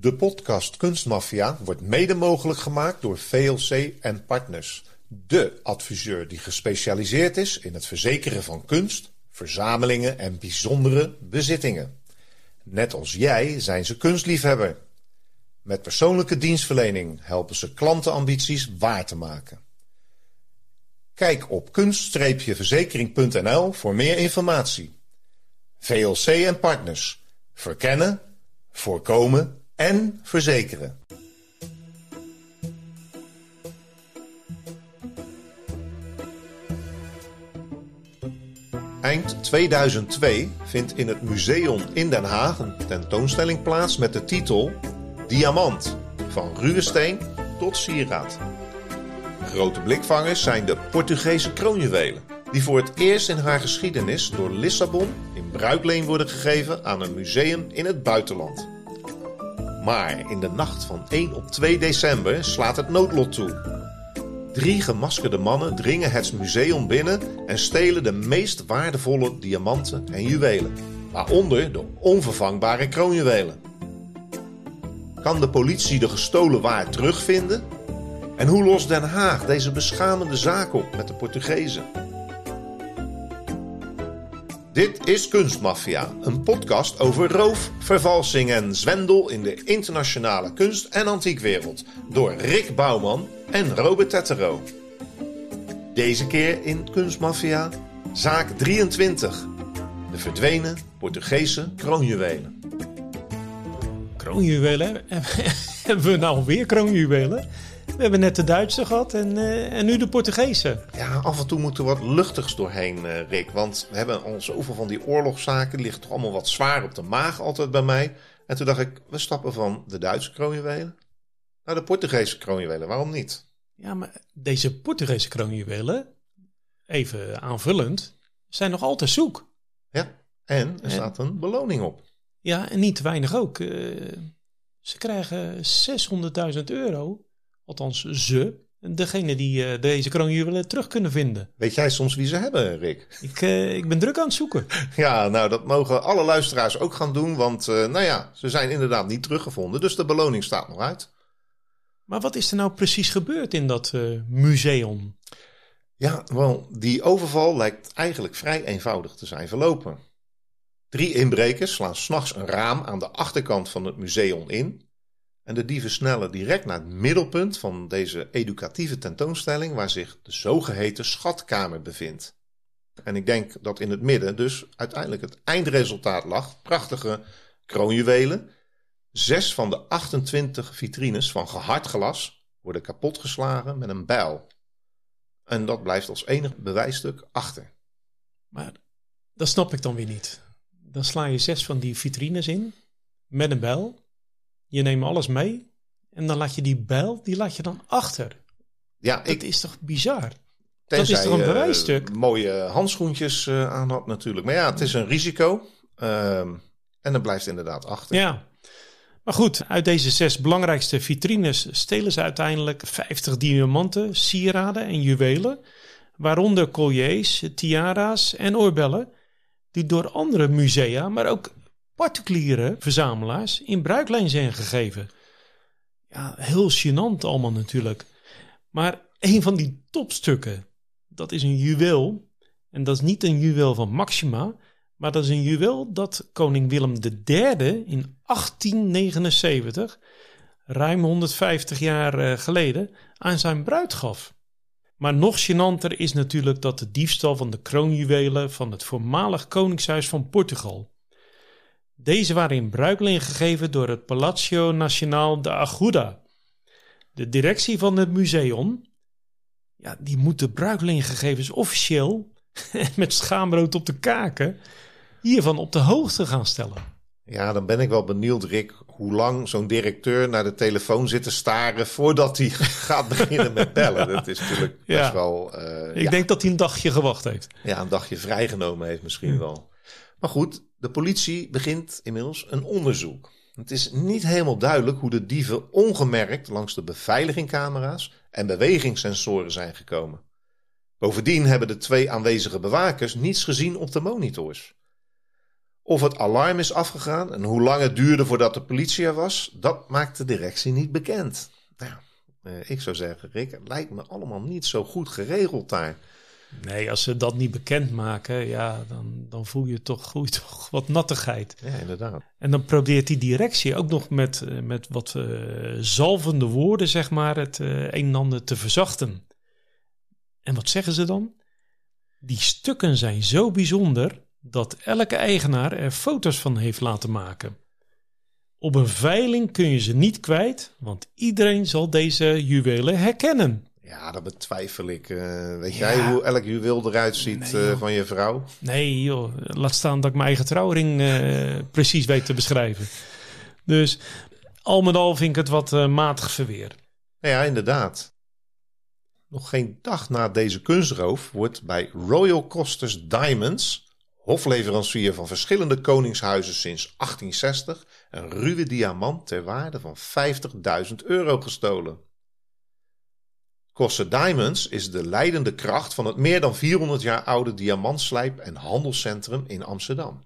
De podcast Kunstmafia wordt mede mogelijk gemaakt door VLC en Partners. De adviseur die gespecialiseerd is in het verzekeren van kunst, verzamelingen en bijzondere bezittingen. Net als jij zijn ze kunstliefhebber. Met persoonlijke dienstverlening helpen ze klantenambities waar te maken. Kijk op kunst-verzekering.nl voor meer informatie. VLC en Partners. Verkennen, voorkomen en verzekeren. Eind 2002 vindt in het museum in Den Haag een tentoonstelling plaats met de titel Diamant, van ruwe steen tot sieraad. Grote blikvangers zijn de Portugese kroonjuwelen, die voor het eerst in haar geschiedenis door Lissabon in bruikleen worden gegeven aan een museum in het buitenland. Maar in de nacht van 1 op 2 december slaat het noodlot toe. Drie gemaskerde mannen dringen het museum binnen en stelen de meest waardevolle diamanten en juwelen, waaronder de onvervangbare kroonjuwelen. Kan de politie de gestolen waar terugvinden? En hoe lost Den Haag deze beschamende zaak op met de Portugezen? Dit is Kunstmafia, een podcast over roof, vervalsing en zwendel in de internationale kunst- en antiekwereld. Door Rick Bouwman en Robert Tettero. Deze keer in Kunstmafia, zaak 23. De verdwenen Portugese kroonjuwelen. Kroonjuwelen? Hebben we nou weer kroonjuwelen? We hebben net de Duitse gehad en, uh, en nu de Portugese. Ja, af en toe moet er wat luchtigs doorheen, uh, Rick. Want we hebben al zoveel van die oorlogszaken. ligt toch allemaal wat zwaar op de maag altijd bij mij. En toen dacht ik, we stappen van de Duitse kroonjuwelen naar de Portugese kroonjuwelen. Waarom niet? Ja, maar deze Portugese kroonjuwelen, even aanvullend, zijn nog altijd zoek. Ja, en er staat een beloning op. Ja, en niet te weinig ook. Uh, ze krijgen 600.000 euro Althans, ze. Degene die uh, deze kroonjuwelen terug kunnen vinden. Weet jij soms wie ze hebben, Rick? Ik, uh, ik ben druk aan het zoeken. Ja, nou dat mogen alle luisteraars ook gaan doen. Want uh, nou ja, ze zijn inderdaad niet teruggevonden. Dus de beloning staat nog uit. Maar wat is er nou precies gebeurd in dat museum? Ja, wel, die overval lijkt eigenlijk vrij eenvoudig te zijn verlopen. Drie inbrekers slaan s'nachts een raam aan de achterkant van het museum in. En de dieven snellen direct naar het middelpunt van deze educatieve tentoonstelling, waar zich de zogeheten schatkamer bevindt. En ik denk dat in het midden dus uiteindelijk het eindresultaat lag: prachtige kroonjuwelen. Zes van de 28 vitrines van gehard glas worden kapotgeslagen met een bijl. En dat blijft als enig bewijsstuk achter. Maar dat snap ik dan weer niet. Dan sla je zes van die vitrines in met een bijl. Je neemt alles mee en dan laat je die bijl, die laat je dan achter. Ja, dat ik, is toch bizar? dat is toch een bewijsstuk? Uh, mooie handschoentjes uh, aan had natuurlijk. Maar ja, het is een risico. Uh, en dan blijft inderdaad achter. Ja. Maar goed, uit deze zes belangrijkste vitrines stelen ze uiteindelijk 50 diamanten, sieraden en juwelen. Waaronder colliers, tiara's en oorbellen. Die door andere musea, maar ook particuliere verzamelaars in bruiklijn zijn gegeven. Ja, heel gênant allemaal natuurlijk. Maar een van die topstukken, dat is een juweel. En dat is niet een juweel van Maxima, maar dat is een juweel dat koning Willem III in 1879, ruim 150 jaar eh, geleden, aan zijn bruid gaf. Maar nog gênanter is natuurlijk dat de diefstal van de kroonjuwelen van het voormalig koningshuis van Portugal. Deze waren in bruikleen gegeven door het Palacio Nacional de Aguda. De directie van het museum, ja, die moet de bruikleengegevens officieel met schaamrood op de kaken hiervan op de hoogte gaan stellen. Ja, dan ben ik wel benieuwd, Rick, hoe lang zo'n directeur naar de telefoon zit te staren voordat hij gaat beginnen met bellen. Dat is natuurlijk best wel. ik ja. denk dat hij een dagje gewacht heeft. Ja, een dagje vrijgenomen heeft misschien wel. Maar goed, de politie begint inmiddels een onderzoek. Het is niet helemaal duidelijk hoe de dieven ongemerkt langs de beveiligingcamera's en bewegingssensoren zijn gekomen. Bovendien hebben de twee aanwezige bewakers niets gezien op de monitors. Of het alarm is afgegaan en hoe lang het duurde voordat de politie er was, dat maakt de directie niet bekend. Nou, eh, ik zou zeggen, Rick, het lijkt me allemaal niet zo goed geregeld daar. Nee, als ze dat niet bekendmaken, ja, dan, dan voel je toch, toch wat nattigheid. Ja, inderdaad. En dan probeert die directie ook nog met, eh, met wat uh, zalvende woorden, zeg maar, het uh, een en ander te verzachten. En wat zeggen ze dan? Die stukken zijn zo bijzonder dat elke eigenaar er foto's van heeft laten maken. Op een veiling kun je ze niet kwijt, want iedereen zal deze juwelen herkennen. Ja, dat betwijfel ik. Uh, weet ja. jij hoe elk juweel eruit ziet nee, uh, van je vrouw? Nee, joh. Laat staan dat ik mijn eigen trouwring uh, precies weet te beschrijven. Dus al met al vind ik het wat matig verweer. Ja, inderdaad. Nog geen dag na deze kunstroof wordt bij Royal Costers Diamonds, hofleverancier van verschillende koningshuizen sinds 1860, een ruwe diamant ter waarde van 50.000 euro gestolen. Koster Diamonds is de leidende kracht van het meer dan 400 jaar oude diamantslijp- en handelscentrum in Amsterdam.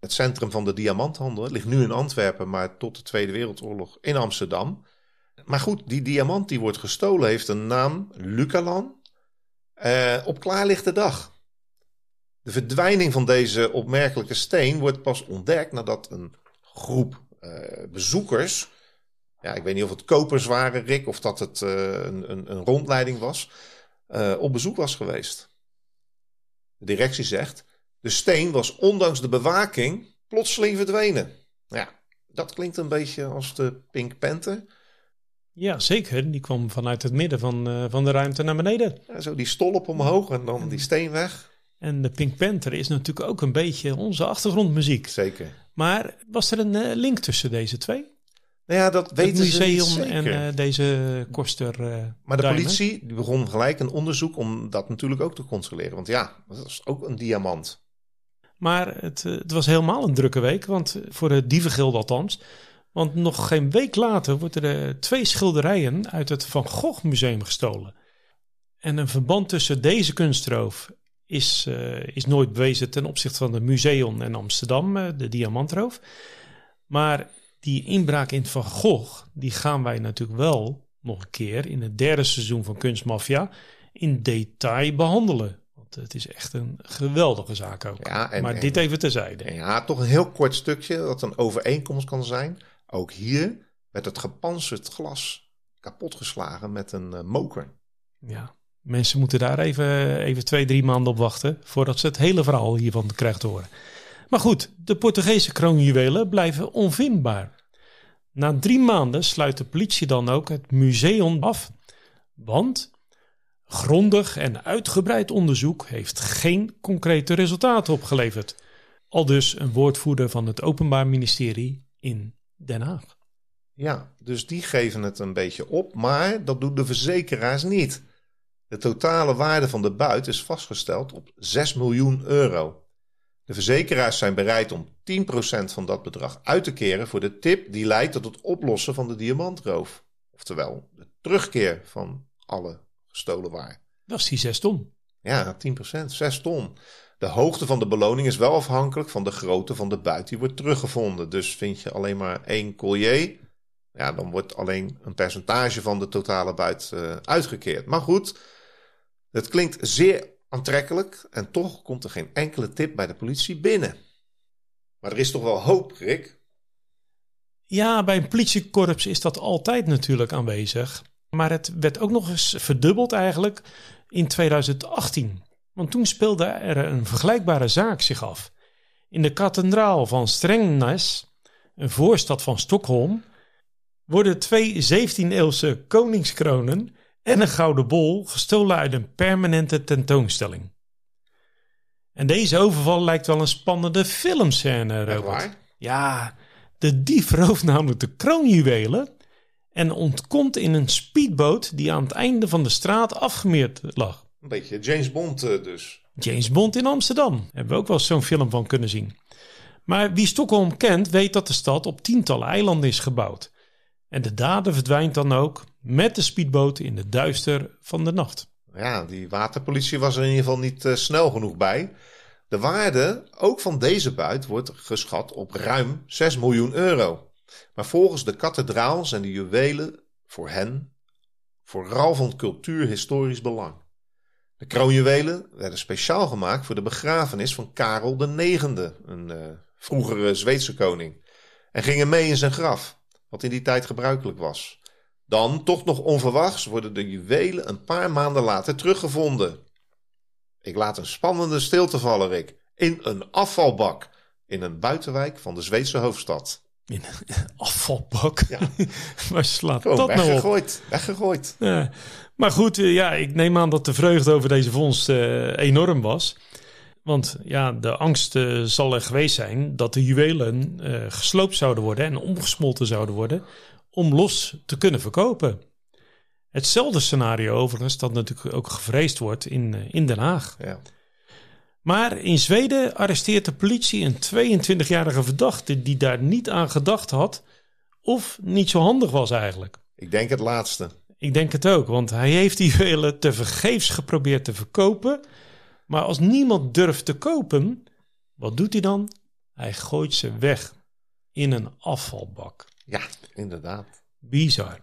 Het centrum van de diamanthandel ligt nu in Antwerpen, maar tot de Tweede Wereldoorlog in Amsterdam. Maar goed, die diamant die wordt gestolen heeft een naam, Lucalan, eh, op klaarlichte dag. De verdwijning van deze opmerkelijke steen wordt pas ontdekt nadat een groep eh, bezoekers ja, ik weet niet of het kopers waren, Rick, of dat het uh, een, een, een, rondleiding was, uh, op bezoek was geweest. De directie zegt, de steen was ondanks de bewaking plotseling verdwenen. Ja, dat klinkt een beetje als de Pink Panther. Ja, zeker. Die kwam vanuit het midden van, uh, van de ruimte naar beneden. Ja, zo die stolp omhoog en dan die steen weg. En de Pink Panther is natuurlijk ook een beetje onze achtergrondmuziek. Zeker. Maar was er een link tussen deze twee? Nou ja, dat weten het museum ze en uh, deze koster. Uh, maar de Diamond. politie die begon gelijk een onderzoek om dat natuurlijk ook te controleren. Want ja, dat is ook een diamant. Maar het, uh, het was helemaal een drukke week, want voor de dievengild althans. Want nog geen week later worden er twee schilderijen uit het Van Gogh Museum gestolen. En een verband tussen deze kunstroof is, is nooit bewezen ten opzichte van de museum in Amsterdam, de diamantroof. Maar die inbraak in Van Gogh, die gaan wij natuurlijk wel nog een keer in het derde seizoen van Kunstmafia in detail behandelen. Want het is echt een geweldige zaak ook. Ja, en, maar en, dit even terzijde. Ja, toch een heel kort stukje dat een overeenkomst kan zijn. Ook hier werd het gepanzerd glas kapotgeslagen met een uh, moker. Ja, mensen moeten daar even, even twee, drie maanden op wachten voordat ze het hele verhaal hiervan krijgen te horen. Maar goed, de Portugese kroonjuwelen blijven onvindbaar. Na drie maanden sluit de politie dan ook het museum af, want grondig en uitgebreid onderzoek heeft geen concrete resultaten opgeleverd. Al dus een woordvoerder van het Openbaar Ministerie in Den Haag. Ja, dus die geven het een beetje op, maar dat doen de verzekeraars niet. De totale waarde van de buit is vastgesteld op 6 miljoen euro. De verzekeraars zijn bereid om 10% van dat bedrag uit te keren voor de tip die leidt tot het oplossen van de diamantroof. Oftewel, de terugkeer van alle gestolen waar. Dat is die 6 ton. Ja, 10%, 6 ton. De hoogte van de beloning is wel afhankelijk van de grootte van de buit die wordt teruggevonden. Dus vind je alleen maar één collier, ja, dan wordt alleen een percentage van de totale buit uh, uitgekeerd. Maar goed, het klinkt zeer aantrekkelijk en toch komt er geen enkele tip bij de politie binnen. Maar er is toch wel hoop, Rick? Ja, bij een politiekorps is dat altijd natuurlijk aanwezig. Maar het werd ook nog eens verdubbeld eigenlijk in 2018. Want toen speelde er een vergelijkbare zaak zich af. In de kathedraal van Strängnäs, een voorstad van Stockholm, worden twee 17e-eeuwse koningskronen en een gouden bol gestolen uit een permanente tentoonstelling. En deze overval lijkt wel een spannende filmscène, Robert. Ja, de dief rooft namelijk de kroonjuwelen en ontkomt in een speedboot die aan het einde van de straat afgemeerd lag. Een beetje James Bond uh, dus. James Bond in Amsterdam. Hebben we ook wel zo'n film van kunnen zien. Maar wie Stockholm kent, weet dat de stad op tientallen eilanden is gebouwd. En de dader verdwijnt dan ook met de speedboot in de duister van de nacht. Ja, die waterpolitie was er in ieder geval niet uh, snel genoeg bij. De waarde ook van deze buit wordt geschat op ruim 6 miljoen euro. Maar volgens de kathedraal zijn de juwelen voor hen vooral van cultuurhistorisch belang. De kroonjuwelen werden speciaal gemaakt voor de begrafenis van Karel IX, een uh, vroegere Zweedse koning, en gingen mee in zijn graf, wat in die tijd gebruikelijk was. Dan, toch nog onverwachts, worden de juwelen een paar maanden later teruggevonden. Ik laat een spannende stilte vallen, Rick. In een afvalbak in een buitenwijk van de Zweedse hoofdstad. In een afvalbak? Ja. Waar slaat Gewoon dat nou op? weggegooid. Weggegooid. Ja. Maar goed, eh, ja, ik neem aan dat de vreugde over deze vondst eh, enorm was. Want ja, de angst eh, zal er geweest zijn dat de juwelen gesloopt zouden worden en omgesmolten zouden worden om los te kunnen verkopen. Hetzelfde scenario overigens dat natuurlijk ook gevreesd wordt in, eh, in Den Haag. Ja. Maar in Zweden arresteert de politie een 22-jarige verdachte die daar niet aan gedacht had of niet zo handig was eigenlijk. Ik denk het laatste. Ik denk het ook, want hij heeft die juwelen te vergeefs geprobeerd te verkopen. Maar als niemand durft te kopen, wat doet hij dan? Hij gooit ze weg in een afvalbak. Ja, inderdaad. Bizar.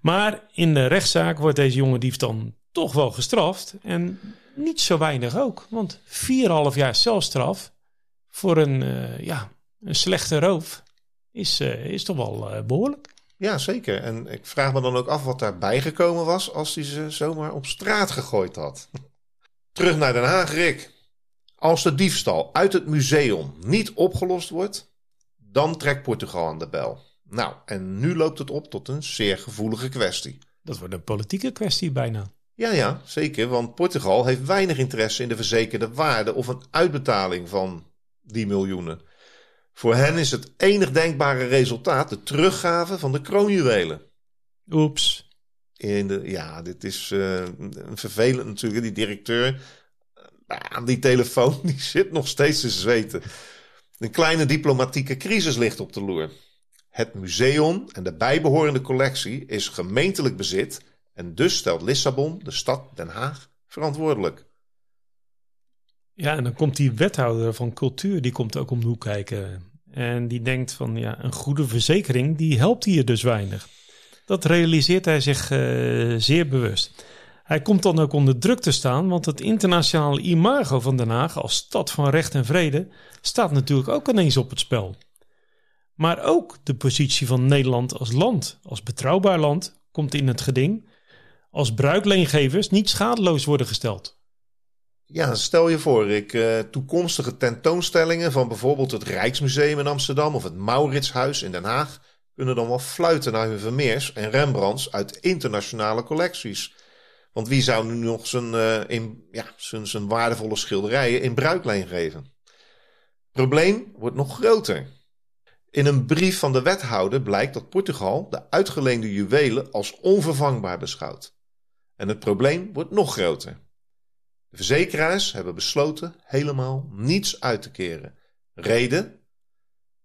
Maar in de rechtszaak wordt deze jonge dief dan toch wel gestraft. En niet zo weinig ook. Want 4,5 jaar celstraf voor een, eh, ja, een slechte roof is, eh, is toch wel eh, behoorlijk. Ja, zeker. En ik vraag me dan ook af wat daarbij gekomen was als hij ze zomaar op straat gegooid had. Terug naar Den Haag, Rick. Als de diefstal uit het museum niet opgelost wordt, dan trekt Portugal aan de bel. Nou, en nu loopt het op tot een zeer gevoelige kwestie. Dat wordt een politieke kwestie bijna. Ja, ja, zeker, want Portugal heeft weinig interesse in de verzekerde waarde of een uitbetaling van die miljoenen. Voor hen is het enig denkbare resultaat de teruggave van de kroonjuwelen. Oeps. In de, ja, dit is uh, een vervelend natuurlijk. Die directeur uh, aan die telefoon die zit nog steeds te zweten. Een kleine diplomatieke crisis ligt op de loer. Het museum en de bijbehorende collectie is gemeentelijk bezit en dus stelt Lissabon de stad Den Haag verantwoordelijk. Ja, en dan komt die wethouder van cultuur, die komt ook om kijken. En die denkt van, ja, een goede verzekering, die helpt hier dus weinig. Dat realiseert hij zich uh, zeer bewust. Hij komt dan ook onder druk te staan, want het internationale imago van Den Haag als stad van recht en vrede staat natuurlijk ook ineens op het spel. Maar ook de positie van Nederland als land, als betrouwbaar land, komt in het geding als bruikleengevers niet schadeloos worden gesteld. Ja, stel je voor, uh, toekomstige tentoonstellingen van bijvoorbeeld het Rijksmuseum in Amsterdam of het Mauritshuis in Den Haag kunnen dan wel fluiten naar hun Vermeers en Rembrandts uit internationale collecties. Want wie zou nu nog zijn, in, ja, zijn, zijn waardevolle schilderijen in bruikleen geven? Probleem wordt nog groter. In een brief van de wethouder blijkt dat Portugal de uitgeleende juwelen als onvervangbaar beschouwt. En het probleem wordt nog groter. De verzekeraars hebben besloten helemaal niets uit te keren. Reden?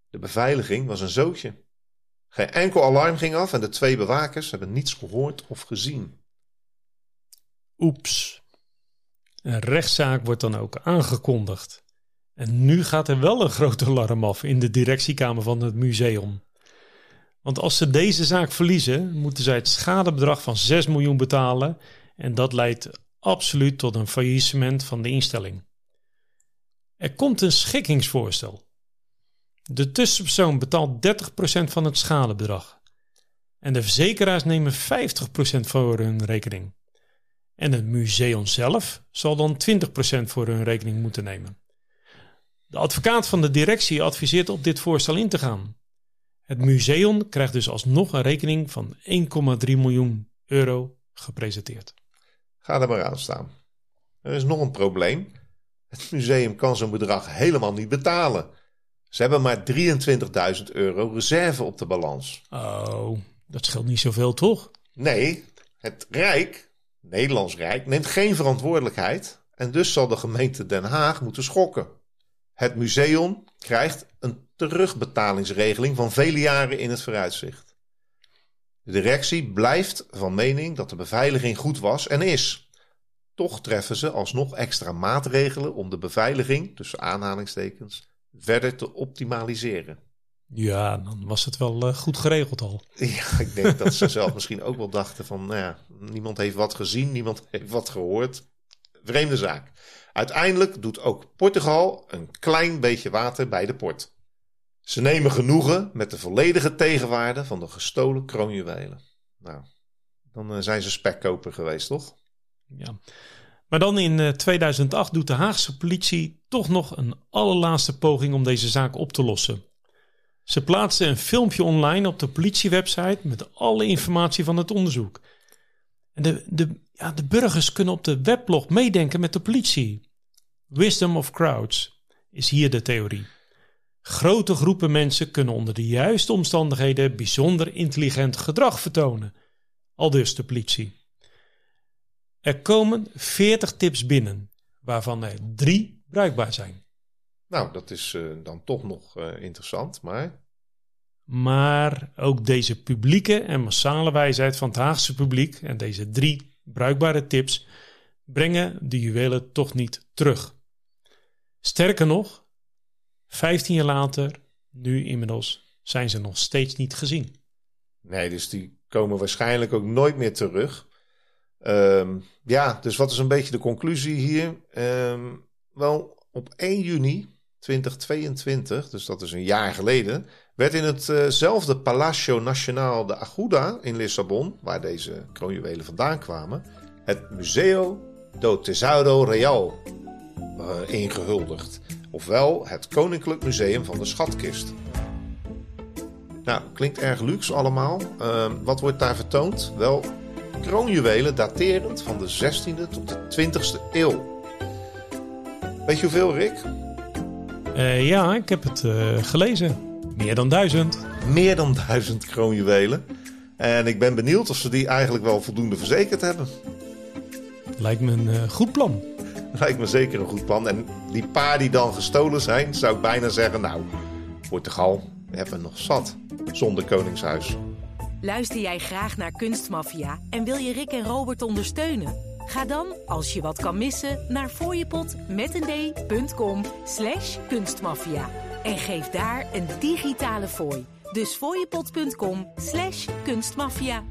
De beveiliging was een zootje. Geen enkel alarm ging af en de twee bewakers hebben niets gehoord of gezien. Oeps. Een rechtszaak wordt dan ook aangekondigd. En nu gaat er wel een grote alarm af in de directiekamer van het museum. Want als ze deze zaak verliezen, moeten zij het schadebedrag van 6 miljoen betalen. En dat leidt absoluut tot een faillissement van de instelling. Er komt een schikkingsvoorstel. De tussenpersoon betaalt 30% van het schadebedrag. En de verzekeraars nemen 50% voor hun rekening. En het museum zelf zal dan 20% voor hun rekening moeten nemen. De advocaat van de directie adviseert op dit voorstel in te gaan. Het museum krijgt dus alsnog een rekening van 1,3 miljoen euro gepresenteerd. Ga er maar aan staan. Er is nog een probleem. Het museum kan zo'n bedrag helemaal niet betalen. Ze hebben maar 23.000 euro reserve op de balans. Oh, dat scheelt niet zoveel, toch? Nee, het Rijk, Nederlands Rijk, neemt geen verantwoordelijkheid. En dus zal de gemeente Den Haag moeten schokken. Het museum krijgt een terugbetalingsregeling van vele jaren in het vooruitzicht. De directie blijft van mening dat de beveiliging goed was en is. Toch treffen ze alsnog extra maatregelen om de beveiliging, tussen aanhalingstekens, verder te optimaliseren. Ja, dan was het wel uh, goed geregeld al. Ja, ik denk dat ze zelf misschien ook wel dachten van, nou ja, niemand heeft wat gezien, niemand heeft wat gehoord. Vreemde zaak. Uiteindelijk doet ook Portugal een klein beetje water bij de port. Ze nemen genoegen met de volledige tegenwaarde van de gestolen kroonjuwelen. Nou, dan uh, zijn ze spekkoper geweest, toch? Ja. Maar dan in 2008 doet de Haagse politie toch nog een allerlaatste poging om deze zaak op te lossen. Ze plaatsten een filmpje online op de politiewebsite met alle informatie van het onderzoek. En de, de, ja, de burgers kunnen op de weblog meedenken met de politie. Wisdom of crowds is hier de theorie. Grote groepen mensen kunnen onder de juiste omstandigheden bijzonder intelligent gedrag vertonen. Al dus de politie. Er komen 40 tips binnen, waarvan er drie bruikbaar zijn. Nou, dat is uh, dan toch nog uh, interessant, maar. Maar ook deze publieke en massale wijsheid van het Haagse publiek en deze drie bruikbare tips brengen de juwelen toch niet terug. Sterker nog, 15 jaar later, nu inmiddels, zijn ze nog steeds niet gezien. Nee, dus die komen waarschijnlijk ook nooit meer terug. Um, ja, dus wat is een beetje de conclusie hier? Um, wel, op 1 juni 2022, dus dat is een jaar geleden, werd in hetzelfde Palacio Nacional de Aguda in Lissabon, waar deze kroonjuwelen vandaan kwamen, het Museo do Tesouro Real ingehuldigd. Ofwel het Koninklijk Museum van de Schatkist. Nou, klinkt erg luxe allemaal. Uh, wat wordt daar vertoond? Wel, kroonjuwelen daterend van de 16e tot de 20e eeuw. Weet je hoeveel, Rick? Uh, ja, ik heb het uh, gelezen. Meer dan duizend. Meer dan duizend kroonjuwelen. En ik ben benieuwd of ze die eigenlijk wel voldoende verzekerd hebben. Lijkt me een goed plan. Lijkt me zeker een goed plan. En die paar die dan gestolen zijn, zou ik bijna zeggen: Nou, Portugal, we hebben nog zat zonder koningshuis. Luister jij graag naar Kunstmafia en wil je Rick en Robert ondersteunen? Ga dan, als je wat kan missen, naar fooiepot met een d.com slash kunstmafia. En geef daar een digitale fooi. Dus fooiepot.com slash kunstmafia.